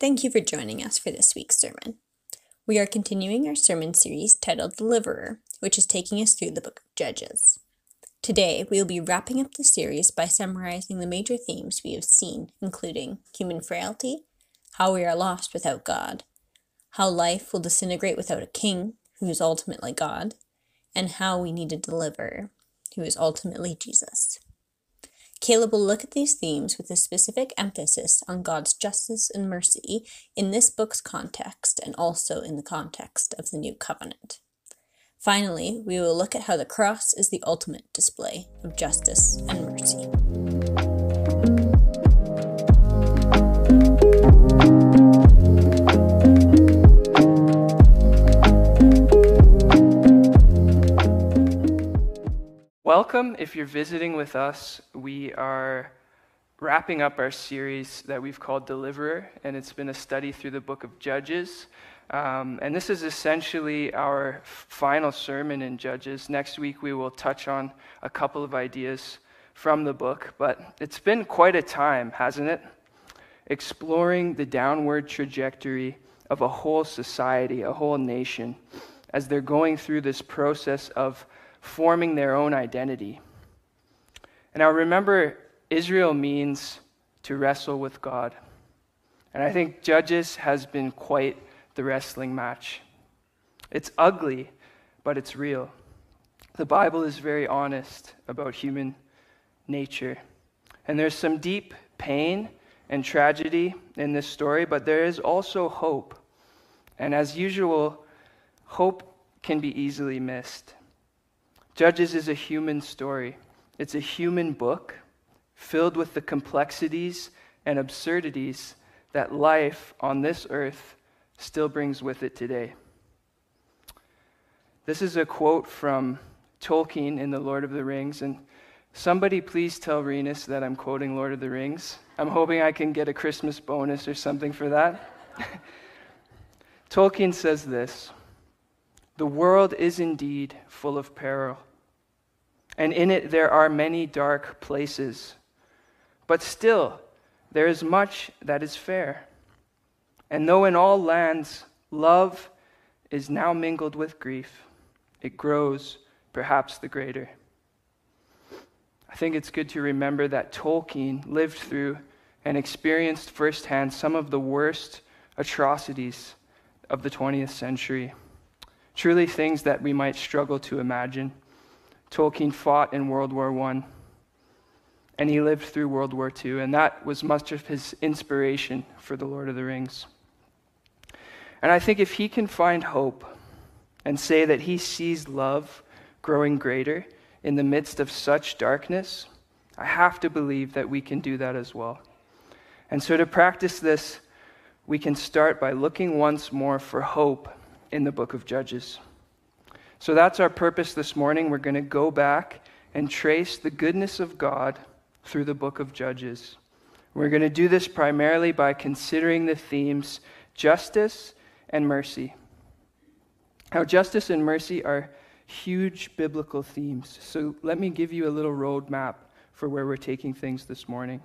Thank you for joining us for this week's sermon. We are continuing our sermon series titled Deliverer, which is taking us through the book of Judges. Today, we will be wrapping up the series by summarizing the major themes we have seen, including human frailty, how we are lost without God, how life will disintegrate without a king, who is ultimately God, and how we need a deliverer, who is ultimately Jesus. Caleb will look at these themes with a specific emphasis on God's justice and mercy in this book's context and also in the context of the New Covenant. Finally, we will look at how the cross is the ultimate display of justice and mercy. Welcome. If you're visiting with us, we are wrapping up our series that we've called Deliverer, and it's been a study through the book of Judges. Um, and this is essentially our final sermon in Judges. Next week, we will touch on a couple of ideas from the book, but it's been quite a time, hasn't it? Exploring the downward trajectory of a whole society, a whole nation, as they're going through this process of forming their own identity. And I remember, Israel means to wrestle with God. And I think Judges has been quite the wrestling match. It's ugly, but it's real. The Bible is very honest about human nature. And there's some deep pain and tragedy in this story, but there is also hope. And as usual, hope can be easily missed. Judges is a human story, it's a human book filled with the complexities and absurdities that life on this earth still brings with it today. This is a quote from Tolkien in The Lord of the Rings, and somebody please tell Renus that I'm quoting Lord of the Rings. I'm hoping I can get a Christmas bonus or something for that. Tolkien says this The world is indeed full of peril and in it there are many dark places. But still, there is much that is fair. And though in all lands love is now mingled with grief, it grows perhaps the greater. I think it's good to remember that Tolkien lived through and experienced firsthand some of the worst atrocities of the 20th century. Truly, things that we might struggle to imagine. Tolkien fought in World War I, and he lived through World War II, and that was much of his inspiration for The Lord of the Rings. And I think if he can find hope and say that he sees love growing greater in the midst of such darkness, I have to believe that we can do that as well. And so to practice this, we can start by looking once more for hope in the book of Judges. So that's our purpose this morning. We're going to go back and trace the goodness of God through the book of Judges. We're going to do this primarily by considering the themes justice and mercy. Now, justice and mercy are huge biblical themes. So let me give you a little roadmap for where we're taking things this morning.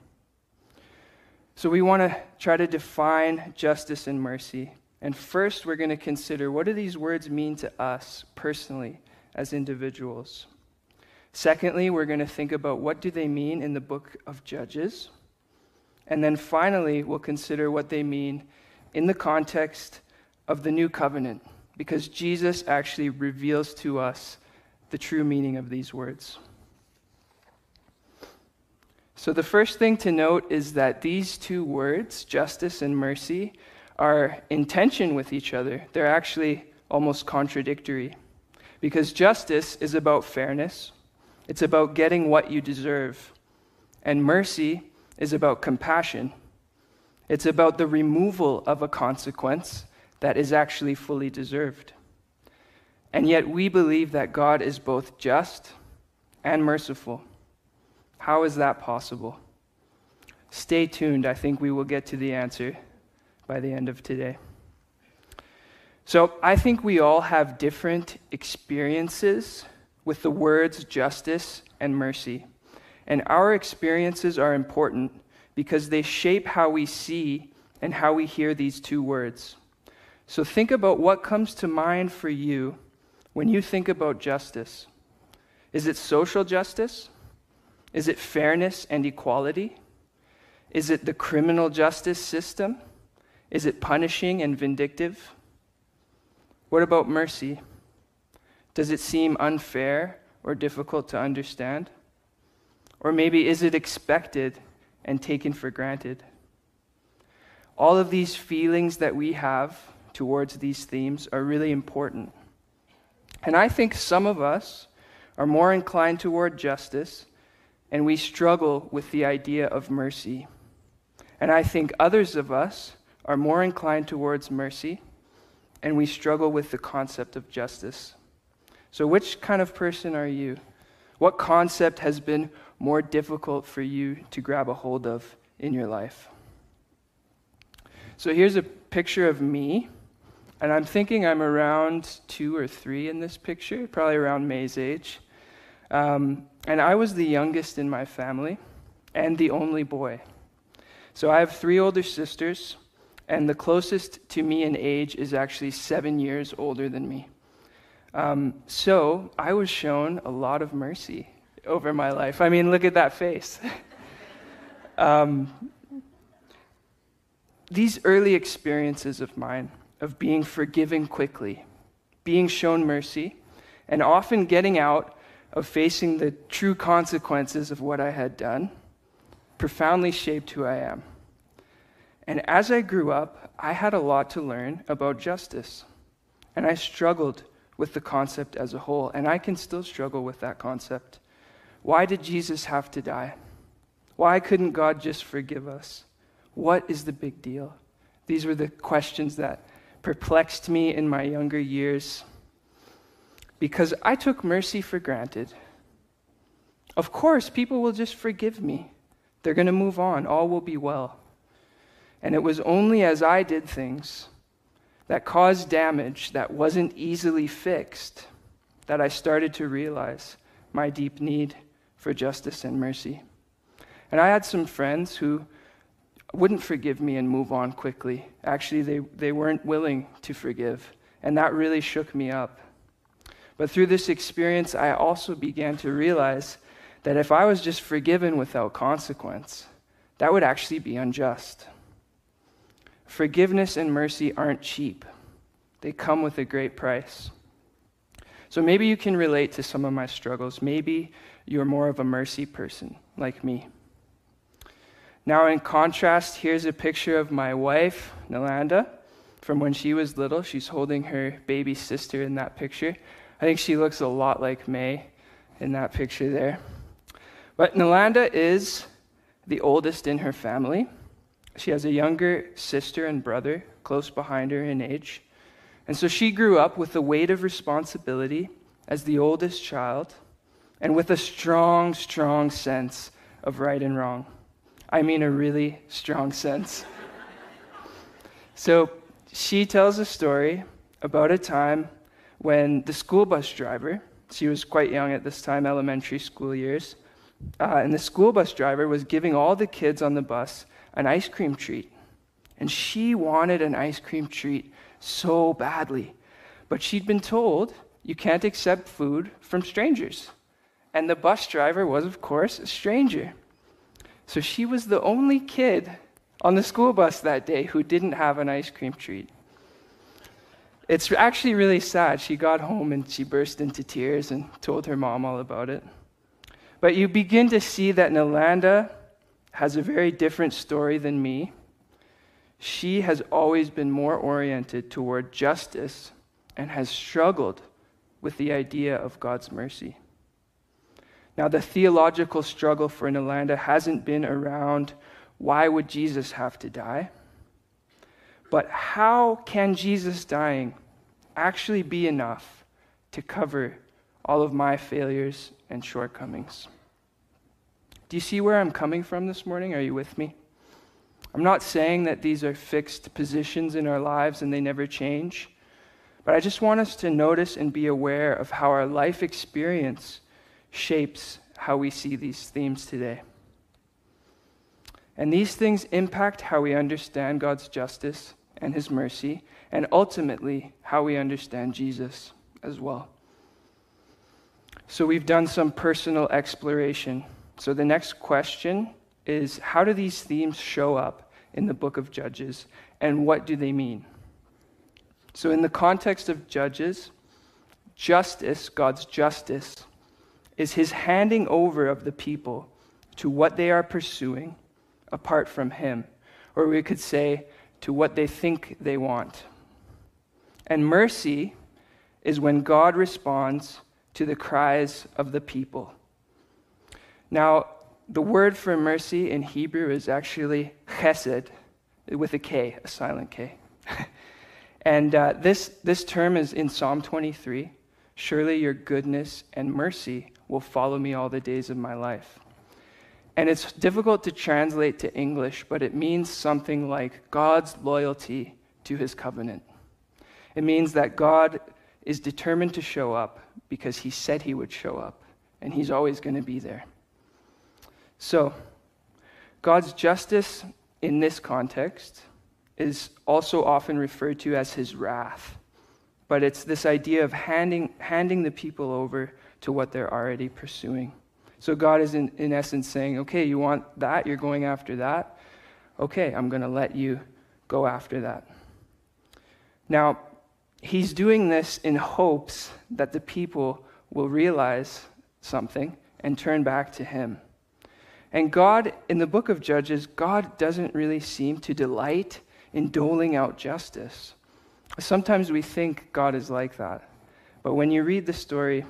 So, we want to try to define justice and mercy. And first, we're going to consider what do these words mean to us personally as individuals. Secondly, we're going to think about what do they mean in the book of Judges. And then finally, we'll consider what they mean in the context of the new covenant, because Jesus actually reveals to us the true meaning of these words. So, the first thing to note is that these two words, justice and mercy, are in tension with each other. They're actually almost contradictory. Because justice is about fairness, it's about getting what you deserve. And mercy is about compassion. It's about the removal of a consequence that is actually fully deserved. And yet we believe that God is both just and merciful. How is that possible? Stay tuned. I think we will get to the answer by the end of today. So I think we all have different experiences with the words justice and mercy. And our experiences are important because they shape how we see and how we hear these two words. So think about what comes to mind for you when you think about justice. Is it social justice? Is it fairness and equality? Is it the criminal justice system? Is it punishing and vindictive? What about mercy? Does it seem unfair or difficult to understand? Or maybe is it expected and taken for granted? All of these feelings that we have towards these themes are really important. And I think some of us are more inclined toward justice, and we struggle with the idea of mercy. And I think others of us are more inclined towards mercy, and we struggle with the concept of justice. So, which kind of person are you? What concept has been more difficult for you to grab a hold of in your life? So, here's a picture of me, and I'm thinking I'm around two or three in this picture, probably around May's age. Um, and I was the youngest in my family and the only boy. So, I have three older sisters, and the closest to me in age is actually seven years older than me. Um, so I was shown a lot of mercy over my life. I mean, look at that face. um, these early experiences of mine, of being forgiven quickly, being shown mercy, and often getting out of facing the true consequences of what I had done, profoundly shaped who I am. And as I grew up, I had a lot to learn about justice. And I struggled with the concept as a whole, and I can still struggle with that concept. Why did Jesus have to die? Why couldn't God just forgive us? What is the big deal? These were the questions that perplexed me in my younger years because I took mercy for granted. Of course, people will just forgive me. They're going to move on. All will be well. And it was only as I did things that caused damage that wasn't easily fixed that I started to realize my deep need for justice and mercy. And I had some friends who wouldn't forgive me and move on quickly. Actually, they, they weren't willing to forgive. And that really shook me up. But through this experience, I also began to realize that if I was just forgiven without consequence, that would actually be unjust. Forgiveness and mercy aren't cheap, they come with a great price. So maybe you can relate to some of my struggles. Maybe you're more of a mercy person like me. Now, in contrast, here's a picture of my wife, Nalanda, from when she was little. She's holding her baby sister in that picture. I think she looks a lot like May in that picture there. But Nalanda is the oldest in her family. She has a younger sister and brother close behind her in age. And so she grew up with the weight of responsibility as the oldest child and with a strong, strong sense of right and wrong. I mean, a really strong sense. so she tells a story about a time when the school bus driver, she was quite young at this time, elementary school years, uh, and the school bus driver was giving all the kids on the bus an ice cream treat. And she wanted an ice cream treat so badly. But she'd been told you can't accept food from strangers. And the bus driver was, of course, a stranger. So she was the only kid on the school bus that day who didn't have an ice cream treat. It's actually really sad. She got home and she burst into tears and told her mom all about it. But you begin to see that Nalanda has a very different story than me. She has always been more oriented toward justice and has struggled with the idea of God's mercy. Now, the theological struggle for Nalanda hasn't been around why would Jesus have to die? But how can Jesus dying actually be enough to cover all of my failures and shortcomings? Do you see where I'm coming from this morning? Are you with me? I'm not saying that these are fixed positions in our lives and they never change, but I just want us to notice and be aware of how our life experience shapes how we see these themes today. And these things impact how we understand God's justice and his mercy, and ultimately how we understand Jesus as well. So we've done some personal exploration. So the next question is how do these themes show up in the book of Judges, and what do they mean? So, in the context of Judges, justice, God's justice, is his handing over of the people to what they are pursuing apart from him. Or we could say, to what they think they want. And mercy is when God responds to the cries of the people. Now, the word for mercy in Hebrew is actually chesed, with a K, a silent K. and uh, this, this term is in Psalm 23 Surely your goodness and mercy will follow me all the days of my life. And it's difficult to translate to English, but it means something like God's loyalty to his covenant. It means that God is determined to show up because he said he would show up, and he's always going to be there. So, God's justice in this context is also often referred to as his wrath. But it's this idea of handing, handing the people over to what they're already pursuing. So God is, in, in essence, saying, okay, you want that? You're going after that? Okay, I'm going to let you go after that. Now, he's doing this in hopes that the people will realize something and turn back to him. And God, in the book of Judges, God doesn't really seem to delight in doling out justice. Sometimes we think God is like that. But when you read the story,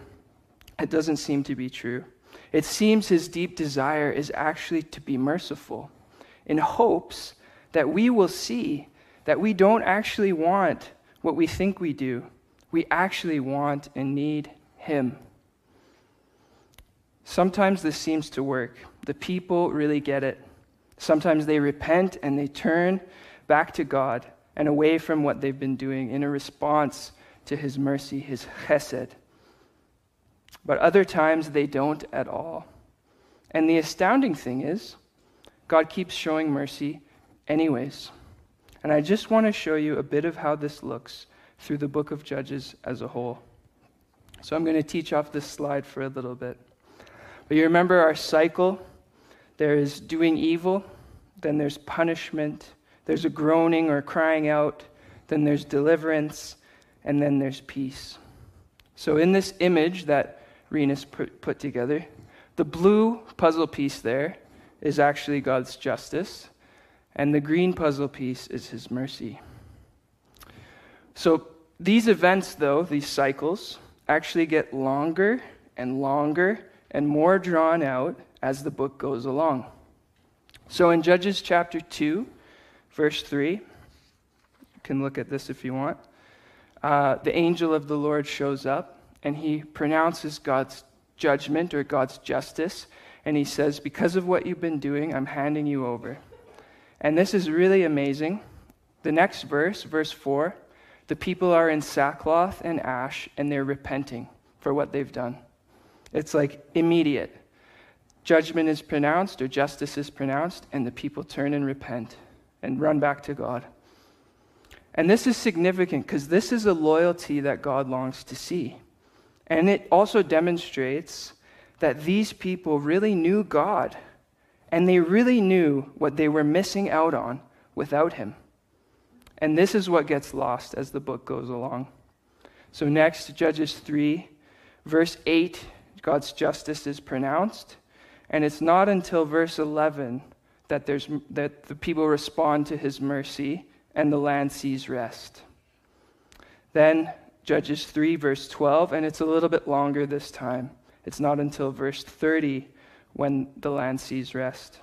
it doesn't seem to be true. It seems his deep desire is actually to be merciful in hopes that we will see that we don't actually want what we think we do. We actually want and need him. Sometimes this seems to work. The people really get it. Sometimes they repent and they turn back to God and away from what they've been doing in a response to his mercy, his chesed. But other times they don't at all. And the astounding thing is, God keeps showing mercy anyways. And I just want to show you a bit of how this looks through the book of Judges as a whole. So I'm going to teach off this slide for a little bit. But you remember our cycle? There is doing evil, then there's punishment, there's a groaning or crying out, then there's deliverance, and then there's peace. So, in this image that Renus put, put together, the blue puzzle piece there is actually God's justice, and the green puzzle piece is his mercy. So, these events, though, these cycles, actually get longer and longer and more drawn out as the book goes along. So, in Judges chapter 2, verse 3, you can look at this if you want. Uh, the angel of the Lord shows up and he pronounces God's judgment or God's justice. And he says, Because of what you've been doing, I'm handing you over. And this is really amazing. The next verse, verse 4, the people are in sackcloth and ash and they're repenting for what they've done. It's like immediate. Judgment is pronounced or justice is pronounced, and the people turn and repent and run back to God. And this is significant because this is a loyalty that God longs to see. And it also demonstrates that these people really knew God and they really knew what they were missing out on without Him. And this is what gets lost as the book goes along. So, next, Judges 3, verse 8, God's justice is pronounced. And it's not until verse 11 that, there's, that the people respond to his mercy and the land sees rest. Then Judges 3, verse 12, and it's a little bit longer this time. It's not until verse 30 when the land sees rest.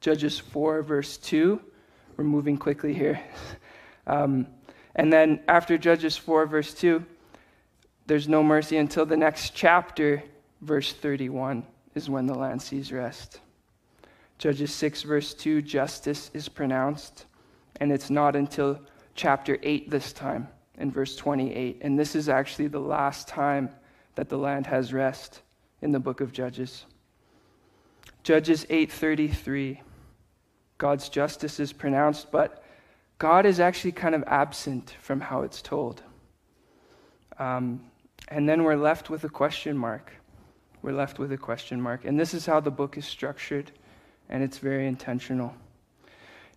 Judges 4, verse 2, we're moving quickly here. Um, and then after Judges 4, verse 2, there's no mercy until the next chapter, verse 31, is when the land sees rest. Judges 6, verse 2, justice is pronounced, and it's not until chapter 8 this time in verse 28. And this is actually the last time that the land has rest in the book of Judges. Judges 8:33. God's justice is pronounced, but God is actually kind of absent from how it's told. Um, and then we're left with a question mark. We're left with a question mark. And this is how the book is structured, and it's very intentional.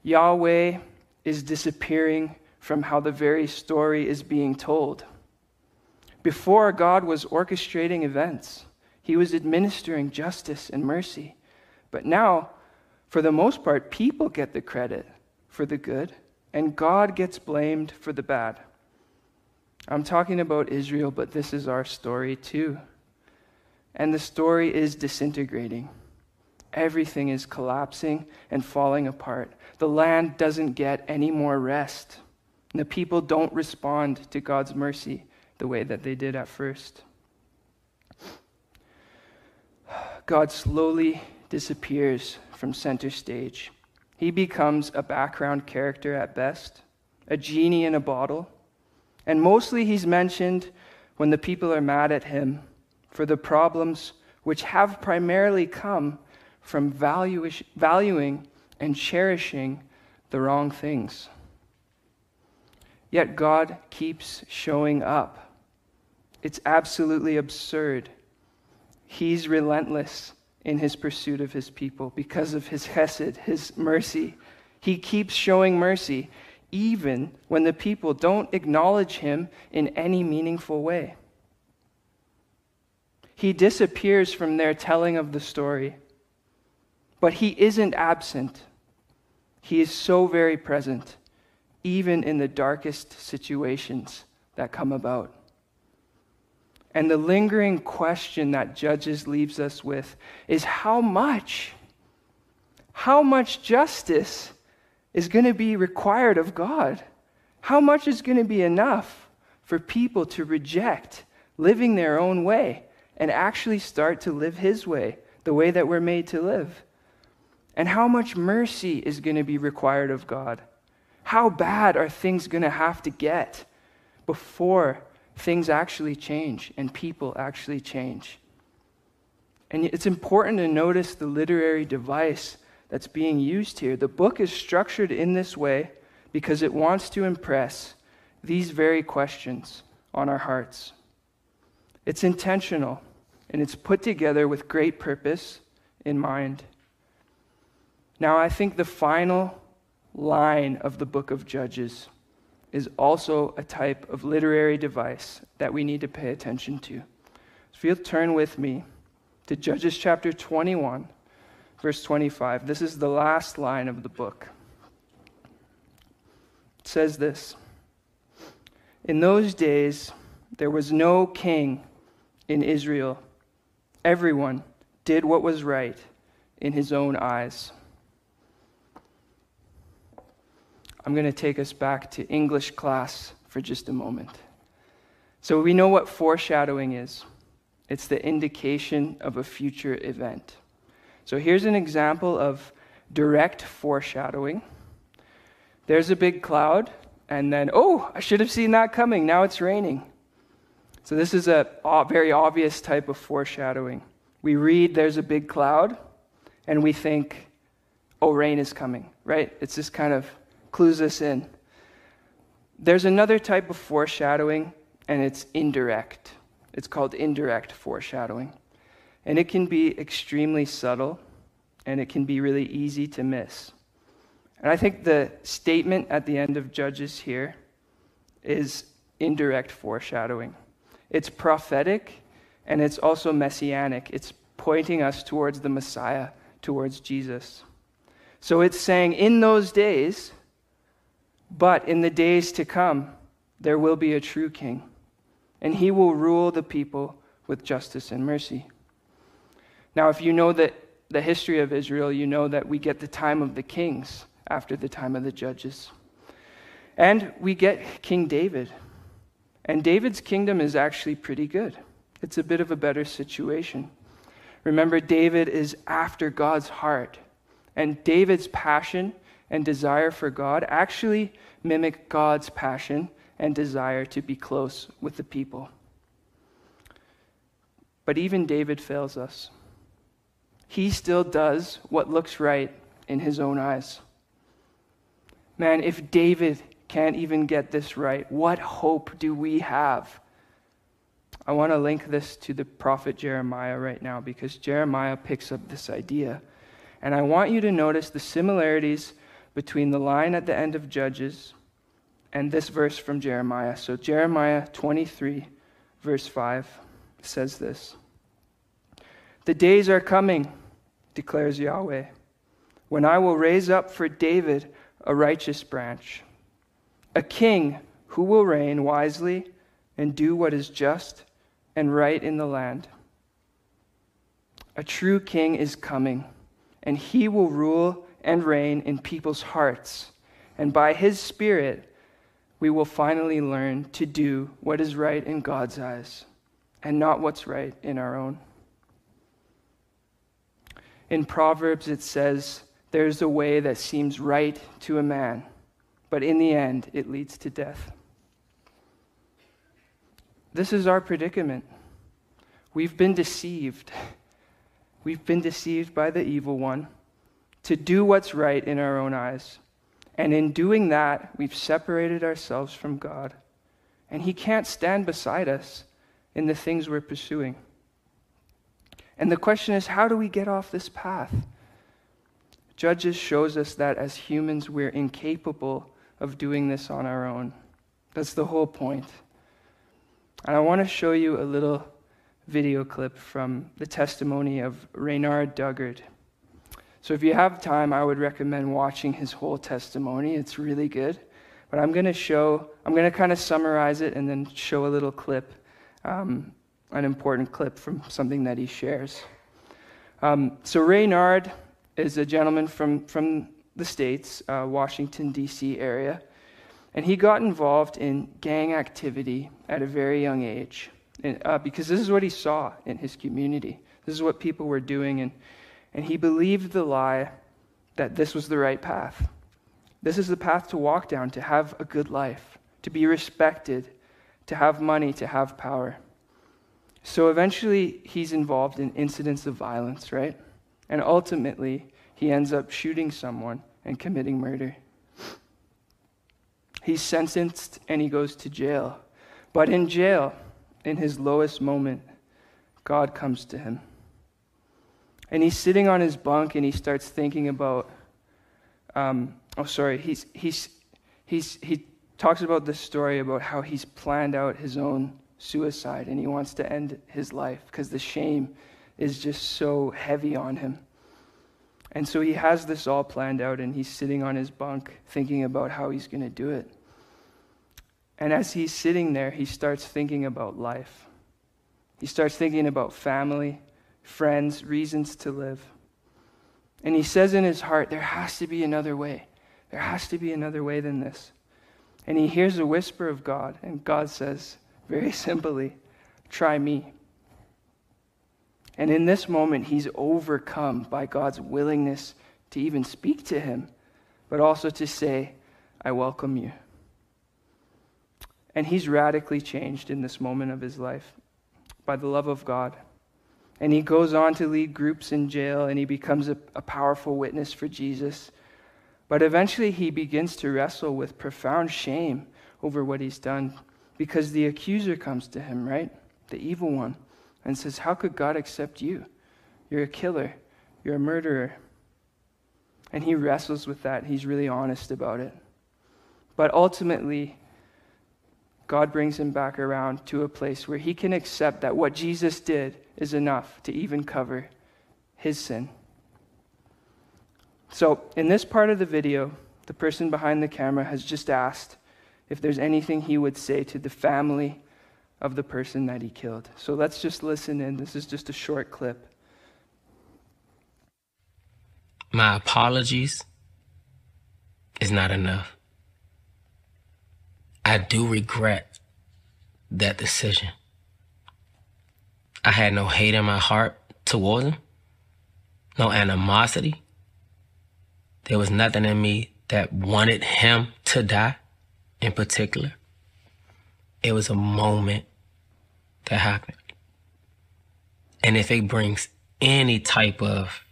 Yahweh is disappearing from how the very story is being told. Before, God was orchestrating events, He was administering justice and mercy. But now, for the most part, people get the credit for the good, and God gets blamed for the bad. I'm talking about Israel, but this is our story too. And the story is disintegrating. Everything is collapsing and falling apart. The land doesn't get any more rest. The people don't respond to God's mercy the way that they did at first. God slowly disappears from center stage. He becomes a background character at best, a genie in a bottle, and mostly he's mentioned when the people are mad at him for the problems which have primarily come from valuing and cherishing the wrong things. Yet God keeps showing up. It's absolutely absurd. He's relentless in his pursuit of his people because of his chesed, his mercy. He keeps showing mercy even when the people don't acknowledge him in any meaningful way. He disappears from their telling of the story, but he isn't absent. He is so very present, even in the darkest situations that come about. And the lingering question that Judges leaves us with is how much? How much justice is going to be required of God? How much is going to be enough for people to reject living their own way and actually start to live His way, the way that we're made to live? And how much mercy is going to be required of God? How bad are things going to have to get before things actually change and people actually change. And it's important to notice the literary device that's being used here. The book is structured in this way because it wants to impress these very questions on our hearts. It's intentional and it's put together with great purpose in mind. Now, I think the final line of the book of Judges is also a type of literary device that we need to pay attention to. So if you'll turn with me to Judges chapter 21, verse 25. This is the last line of the book. It says this In those days, there was no king in Israel. Everyone did what was right in his own eyes. I'm going to take us back to English class for just a moment. So, we know what foreshadowing is it's the indication of a future event. So, here's an example of direct foreshadowing. There's a big cloud, and then, oh, I should have seen that coming. Now it's raining. So, this is a very obvious type of foreshadowing. We read there's a big cloud, and we think, oh, rain is coming, right? It's just kind of clues us in. There's another type of foreshadowing, and it's indirect. It's called indirect foreshadowing. And it can be extremely subtle, and it can be really easy to miss. And I think the statement at the end of Judges here is indirect foreshadowing. It's prophetic, and it's also messianic. It's pointing us towards the Messiah, towards Jesus. So it's saying, in those days, but in the days to come, there will be a true king, and he will rule the people with justice and mercy. Now, if you know that the history of Israel, you know that we get the time of the kings after the time of the judges. And we get King David. And David's kingdom is actually pretty good. It's a bit of a better situation. Remember, David is after God's heart. And David's passion and desire for God actually mimic God's passion and desire to be close with the people. But even David fails us. He still does what looks right in his own eyes. Man, if David can't even get this right, what hope do we have? I want to link this to the prophet Jeremiah right now because Jeremiah picks up this idea. And I want you to notice the similarities between the line at the end of Judges and this verse from Jeremiah. So, Jeremiah 23, verse 5 says this The days are coming, declares Yahweh, when I will raise up for David a righteous branch, a king who will reign wisely and do what is just and right in the land. A true king is coming, and he will rule and reign in people's hearts. And by his Spirit, we will finally learn to do what is right in God's eyes and not what's right in our own. In Proverbs, it says, There's a way that seems right to a man, but in the end, it leads to death. This is our predicament. We've been deceived. We've been deceived by the evil one to do what's right in our own eyes. And in doing that, we've separated ourselves from God. And He can't stand beside us in the things we're pursuing. And the question is how do we get off this path? Judges shows us that as humans, we're incapable of doing this on our own. That's the whole point. And I want to show you a little video clip from the testimony of Reynard Duggard. So if you have time, I would recommend watching his whole testimony. It's really good. But I'm going to show, I'm going to kind of summarize it and then show a little clip, um, an important clip from something that he shares. Um, so Reynard is a gentleman from, from the States, uh, Washington, D.C. area. And he got involved in gang activity at a very young age and, uh, because this is what he saw in his community. This is what people were doing. And and he believed the lie that this was the right path. This is the path to walk down, to have a good life, to be respected, to have money, to have power. So eventually, he's involved in incidents of violence, right? And ultimately, he ends up shooting someone and committing murder. He's sentenced and he goes to jail. But in jail, in his lowest moment, God comes to him. And he's sitting on his bunk and he starts thinking about, um, oh, sorry, he's, he's, he's, he talks about this story about how he's planned out his own suicide and he wants to end his life because the shame is just so heavy on him. And so he has this all planned out and he's sitting on his bunk thinking about how he's going to do it. And as he's sitting there, he starts thinking about life. He starts thinking about family friends, reasons to live. And he says in his heart, there has to be another way. There has to be another way than this. And he hears a whisper of God, and God says, very simply, try me. And in this moment, he's overcome by God's willingness to even speak to him, but also to say, I welcome you. And he's radically changed in this moment of his life by the love of God. And he goes on to lead groups in jail and he becomes a, a, powerful witness for Jesus. But eventually he begins to wrestle with profound shame over what he's done because the accuser comes to him, right? The evil one, and says, How could God accept you? You're a killer, you're a murderer. And he wrestles with that. He's really honest about it. But ultimately, God brings him back around to a place where he can accept that what Jesus did is enough to even cover his sin. So, in this part of the video, the person behind the camera has just asked if there's anything he would say to the family of the person that he killed. So, let's just listen in. This is just a short clip. My apologies is not enough. I do regret that decision. I had no hate in my heart towards him, no animosity. There was nothing in me that wanted him to die in particular. It was a moment that happened. And if it brings any type of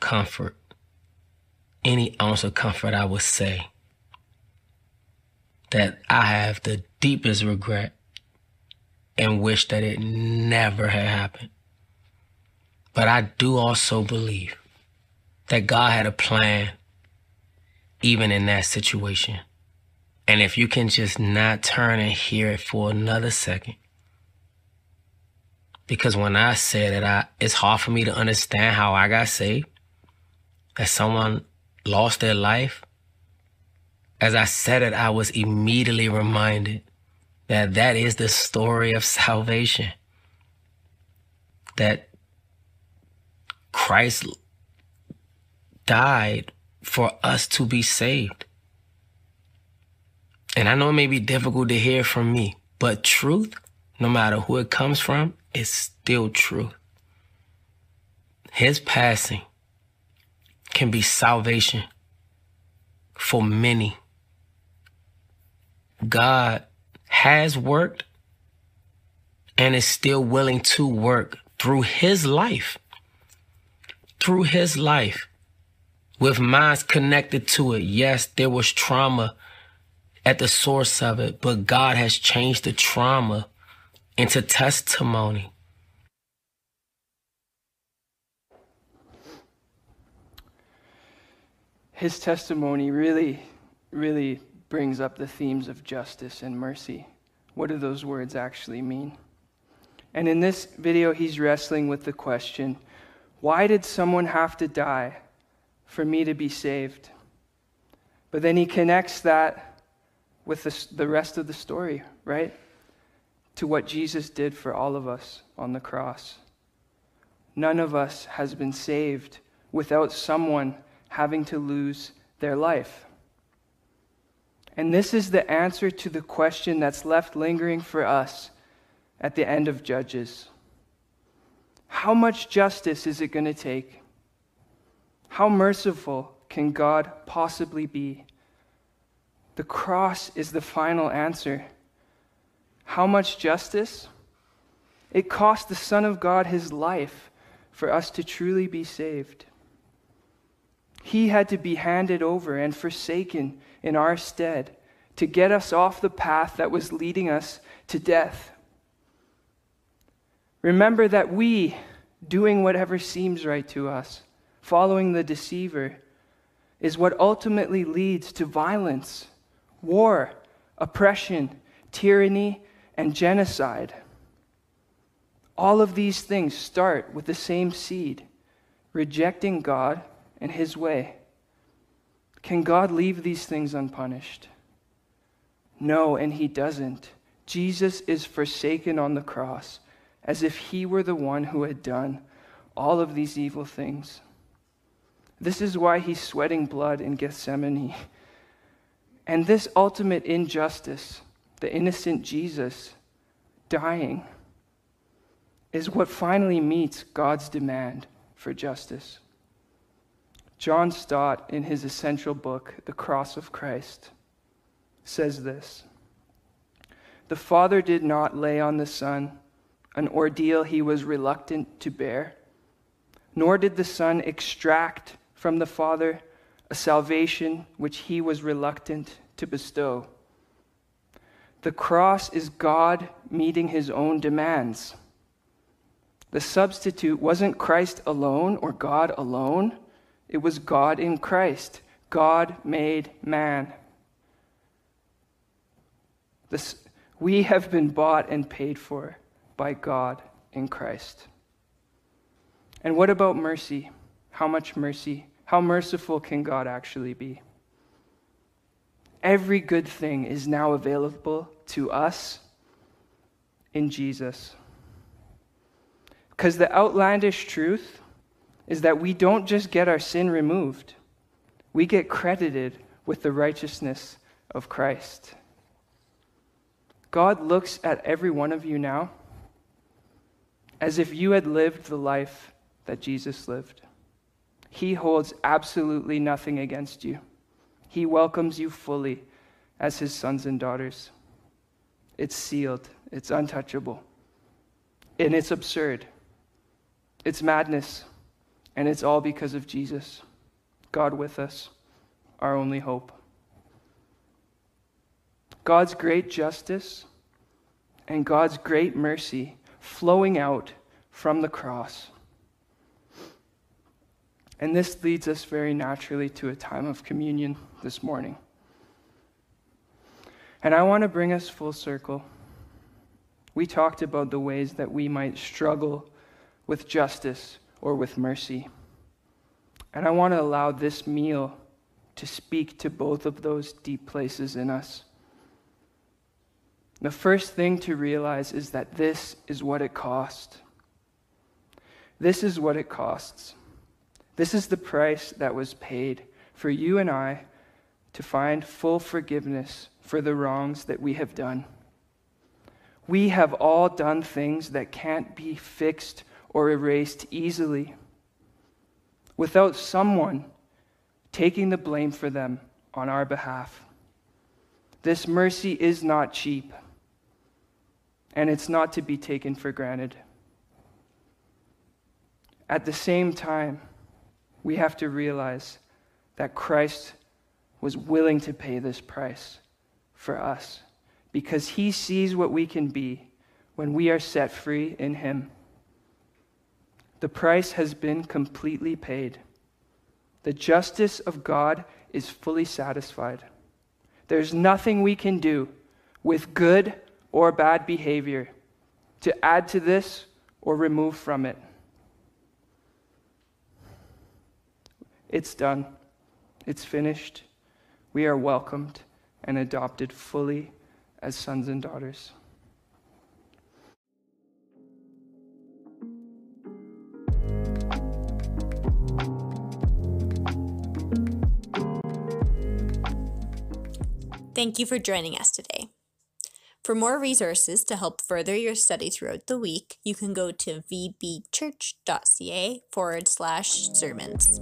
comfort, any ounce of comfort, I would say that I have the deepest regret and wish that it never had happened. But I do also believe that God had a plan even in that situation. And if you can just not turn and hear it for another second. Because when I said it, I, it's hard for me to understand how I got saved. That someone lost their life. As I said it, I was immediately reminded that that is the story of salvation. That Christ died for us to be saved. And I know it may be difficult to hear from me, but truth, no matter who it comes from, is still truth. His passing can be salvation for many. God has worked and is still willing to work through his life. Through his life. With minds connected to it. Yes, there was trauma at the source of it, but God has changed the trauma into testimony. His testimony really, really brings up the themes of justice and mercy. What do those words actually mean? And in this video, he's wrestling with the question why did someone have to die for me to be saved? But then he connects that with the, the rest of the story, right? To what Jesus did for all of us on the cross. None of us has been saved without someone having to lose their life. And this is the answer to the question that's left lingering for us at the end of Judges. How much justice is it going to take? How merciful can God possibly be? The cross is the final answer. How much justice? It cost the Son of God his life for us to truly be saved. He had to be handed over and forsaken in our stead to get us off the path that was leading us to death. Remember that we, doing whatever seems right to us, following the deceiver, is what ultimately leads to violence, war, oppression, tyranny, and genocide. All of these things start with the same seed rejecting God and His way. Can God leave these things unpunished? No, and he doesn't. Jesus is forsaken on the cross as if he were the one who had done all of these evil things. This is why he's sweating blood in Gethsemane. And this ultimate injustice, the innocent Jesus dying, is what finally meets God's demand for justice. John Stott, in his essential book, The Cross of Christ, says this The Father did not lay on the Son an ordeal he was reluctant to bear, nor did the Son extract from the Father a salvation which he was reluctant to bestow. The cross is God meeting his own demands. The substitute wasn't Christ alone or God alone. It was God in Christ, God made man. This, we have been bought and paid for by God in Christ. And what about mercy? How much mercy? How merciful can God actually be? Every good thing is now available to us in Jesus. Because the outlandish truth is that we don't just get our sin removed, we get credited with the righteousness of Christ. God looks at every one of you now as if you had lived the life that Jesus lived. He holds absolutely nothing against you. He welcomes you fully as his sons and daughters. It's sealed, it's untouchable, and it's absurd. It's madness. And it's all because of Jesus, God with us, our only hope. God's great justice and God's great mercy flowing out from the cross. And this leads us very naturally to a time of communion this morning. And I want to bring us full circle. We talked about the ways that we might struggle with justice or with mercy. And I want to allow this meal to speak to both of those deep places in us. The first thing to realize is that this is what it cost. This is what it costs. This is the price that was paid for you and I to find full forgiveness for the wrongs that we have done. We have all done things that can't be fixed or erased easily without someone taking the blame for them on our behalf. This mercy is not cheap, and it's not to be taken for granted. At the same time, we have to realize that Christ was willing to pay this price for us because he sees what we can be when we are set free in him. The price has been completely paid. The justice of God is fully satisfied. There's nothing we can do with good or bad behavior to add to this or remove from it. It's done. It's finished. We are welcomed and adopted fully as sons and daughters. Thank you for joining us today. For more resources to help further your study throughout the week, you can go to vbchurch.ca forward slash sermons.